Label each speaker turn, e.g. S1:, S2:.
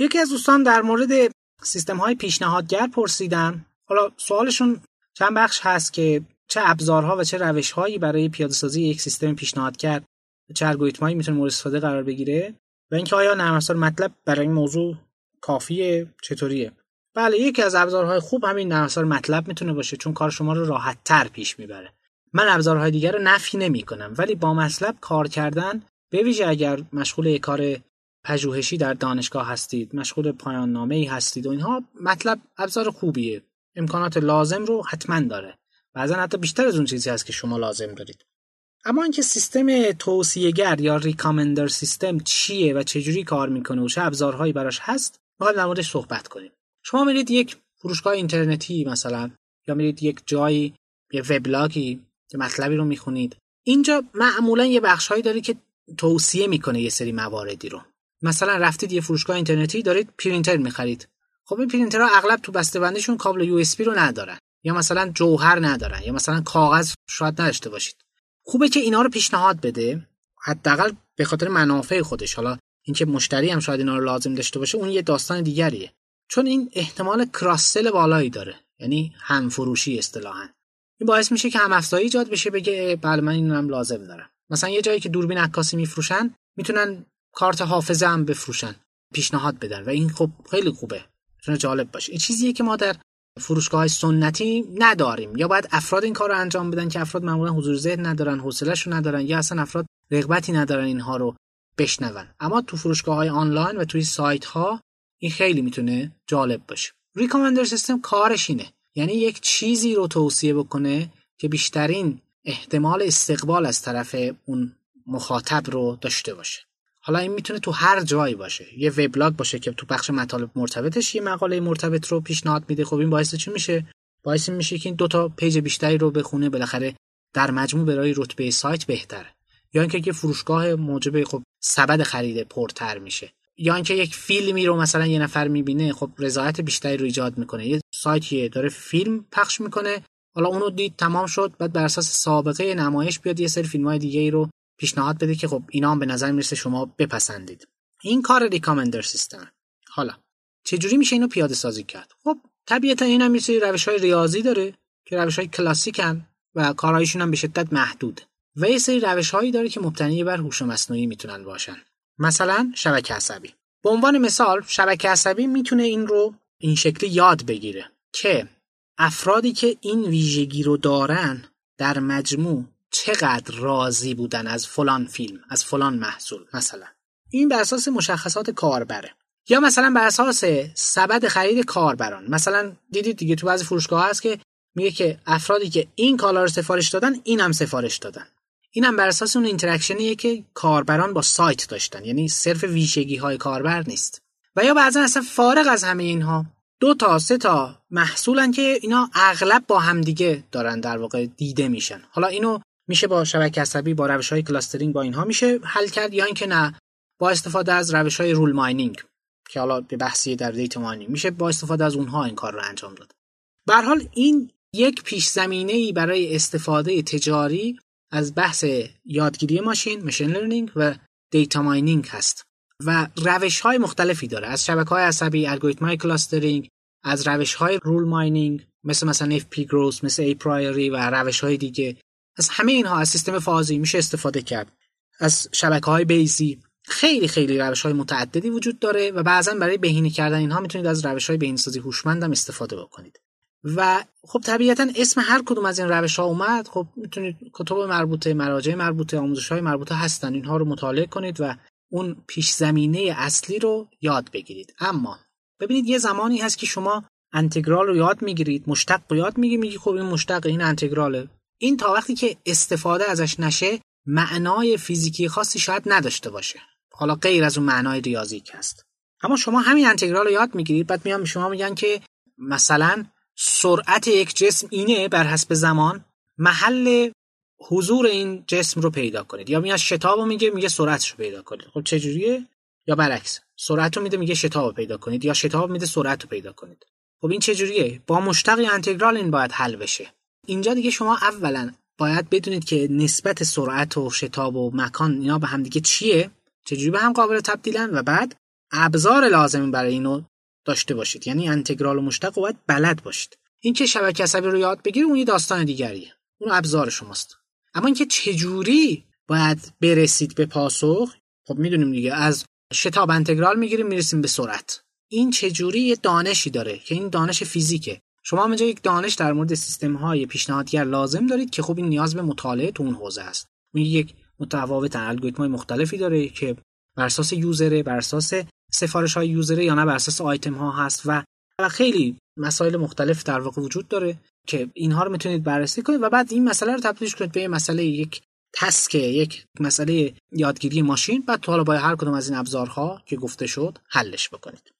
S1: یکی از دوستان در مورد سیستم های پیشنهادگر پرسیدن. حالا سوالشون چند بخش هست که چه ابزارها و چه روشهایی برای پیاده سازی یک سیستم پیشنهادگر چه الگوریتمایی می‌تونه مورد استفاده قرار بگیره و اینکه آیا نرم افزار مطلب برای این موضوع کافیه چطوریه؟ بله یکی از ابزارهای خوب همین نرم افزار مطلب می‌تونه باشه چون کار شما رو راحت تر پیش می‌بره. من ابزارهای دیگر رو نفی نمی کنم ولی با مطلب کار کردن به ویژه اگر مشغول کار پژوهشی در دانشگاه هستید مشغول پایان نامه ای هستید و اینها مطلب ابزار خوبیه. امکانات لازم رو حتما داره. بعضا حتی بیشتر از اون چیزی هست که شما لازم دارید. اما اینکه سیستم توصیهگر یا ریکامندر سیستم چیه و چجوری کار می‌کنه و چه ابزارهایی براش هست می‌خوایم در موردش صحبت کنیم. شما میرید یک فروشگاه اینترنتی مثلا یا میرید یک جایی یه وبلاگی که مطلبی رو می‌خونید. اینجا معمولا یه بخشهایی داره که توصیه می‌کنه یه سری مواردی رو. مثلا رفتید یه فروشگاه اینترنتی دارید پرینتر می‌خرید. خب این پرینترها اغلب تو بسته‌بندیشون کابل USB رو ندارن. یا مثلا جوهر ندارن یا مثلا کاغذ شاید نداشته باشید. خوبه که اینا رو پیشنهاد بده حداقل به خاطر منافع خودش. حالا اینکه مشتری هم شاید اینا رو لازم داشته باشه اون یه داستان دیگریه. چون این احتمال کراسل بالایی داره. یعنی هم فروشی اصطلاحا. این باعث میشه که هم افزایی ایجاد بشه بگه بله من اینو هم لازم دارم. مثلا یه جایی که دوربین عکاسی میفروشن می‌تونن کارت حافظه هم بفروشن پیشنهاد بدن و این خب خیلی خوبه می‌تونه جالب باشه. این چیزیه که ما در فروشگاه سنتی نداریم یا باید افراد این کار رو انجام بدن که افراد معمولا حضور ذهن ندارن حوصله‌اش رو ندارن یا اصلا افراد رغبتی ندارن اینها رو بشنون. اما تو فروشگاه های آنلاین و توی سایت ها این خیلی می‌تونه جالب باشه. ریکامندر سیستم کارش اینه. یعنی یک چیزی رو توصیه بکنه که بیشترین احتمال استقبال از طرف اون مخاطب رو داشته باشه. حالا این می‌تونه تو هر جایی باشه. یه وبلاگ باشه که تو بخش مطالب مرتبطش یه مقاله مرتبط رو پیشنهاد میده. خب این باعث چی میشه؟ باعث میشه که این دو تا پیج بیشتری رو بخونه. بالاخره در مجموع برای رتبه سایت بهتره یا اینکه یه فروشگاه موجب خب سبد خرید پرتر میشه. یا اینکه یک فیلمی رو مثلا یه نفر می‌بینه خب رضایت بیشتری رو ایجاد می‌کنه. یه سایتیه داره فیلم پخش می‌کنه. حالا اونو دید تمام شد. بعد بر اساس سابقه نمایش بیاد یه سری فیلم های دیگه ای رو پیشنهاد بده که خب اینا هم به نظر می‌رسه شما بپسندید. این کار ریکامندر سیستم حالا چجوری میشه اینو پیاده سازی کرد؟ خب طبیعتا این هم یه روش های ریاضی داره که روش های کلاسیک و کارهایشون هم به شدت محدود و یه سری روش هایی داره که مبتنی بر هوش مصنوعی می‌تونن باشن. مثلا شبکه عصبی. به عنوان مثال شبکه عصبی می‌تونه این رو این شکلی یاد بگیره که افرادی که این ویژگی رو دارن در مجموع چقدر راضی بودن از فلان فیلم از فلان محصول مثلا. این بر اساس مشخصات کاربره. یا مثلا بر اساس سبد خرید کاربران. مثلا دیدید دیگه تو بعضی فروشگاه هست که میگه که افرادی که این کالا رو سفارش دادن این هم سفارش دادن. این هم بر اساس اون interaction یه که کاربران با سایت داشتن. یعنی صرف ویژگی های کاربر نیست. و یا بعضا اصلا فارغ از همه اینها دو تا سه تا محصولن که اینا اغلب با همدیگه دارن در واقع دیده میشن. حالا اینو میشه با شبکه عصبی با روش های clustering با اینها میشه حل کرد یا اینکه نه با استفاده از روش های rule mining که حالا یه بحثی در data mining میشه با استفاده از اونها این کار رو انجام داد. به حال این یک پیش زمینه ای برای استفاده تجاری از بحث یادگیری ماشین machine learning و data mining هست و روش های مختلفی داره. از شبکه های عصبی الگوریتم های clustering از روش های rule mining مثل مثلا FP-Growth مثل Apriori و روش های دیگه. از همه اینها از سیستم فازی میشه استفاده کرد. از شبکه های بیزی. خیلی خیلی روش های متعددی وجود داره و بعضا برای بهینه کردن اینها می‌تونید از روش های بهینه‌سازی هوشمند هم استفاده بکنید. و خب طبیعتا اسم هر کدوم از این روش ها اومد. خب می‌تونید کتب مربوطه مراجع مربوطه آموزش های مربوطه هستن. اینها رو مطالعه کنید و اون پیش زمینه اصلی رو یاد بگیرید. اما ببینید یه زمانی هست که شما انتگرال رو یاد می‌گیرید مشتق رو یاد می‌گیرید میگی خب این مشتق این انتگراله. این تا وقتی که استفاده ازش نشه معنای فیزیکی خاصی شاید نداشته باشه. حالا غیر از اون معنای ریاضی که هست. اما شما همین انتگرال رو یاد می‌گیرید بعد میان شما میگن که مثلا سرعت یک جسم اینه بر حسب زمان محل حضور این جسم رو پیدا کنید. یا میاد شتاب رو میگه میگه سرعتش رو پیدا کنید. خب چجوریه؟ یا برعکس سرعت رو میده میگه شتاب رو پیدا کنید. یا شتاب میده سرعت رو پیدا کنید. خب این چجوریه؟ با مشتق انتگرال این باید حل بشه. اینجا دیگه شما اولا باید بدونید که نسبت سرعت و شتاب و مکان اینا به هم دیگه چیه. چجوری به هم قابل تبدیلن؟ و بعد ابزار لازمی برای اینو داشته باشید. یعنی انتگرال و مشتق باید بلد باشید. اینکه شبکه عصبی رو یاد بگیری اون یه داستان دیگریه. اون ابزار شماست. اما اینکه چجوری باید برسید به پاسخ خب می‌دونیم دیگه. از شتاب انتگرال می‌گیریم می‌رسیم به سرعت. این چجوری یه دانشی داره که این دانش فیزیکه. شما هم یک دانش در مورد سیستم های پیشنهادگر لازم دارید که خب این نیاز به مطالعه تو اون حوزه است. اون یک متفاوت الگوریتم های مختلفی داره که بر اساس یوزره بر اساس سفارش های یوزره یا نه بر اساس آیتم ها هست و خیلی مسائل مختلف در واقع وجود داره که اینها رو می‌تونید بررسی کنید و بعد این مسئله رو تبدیلش کنید به مسئله یک تسک یک مسئله یادگیری ماشین. بعد تو حالا با هر کدوم از این ابزارها که گفته شد حلش بکنید.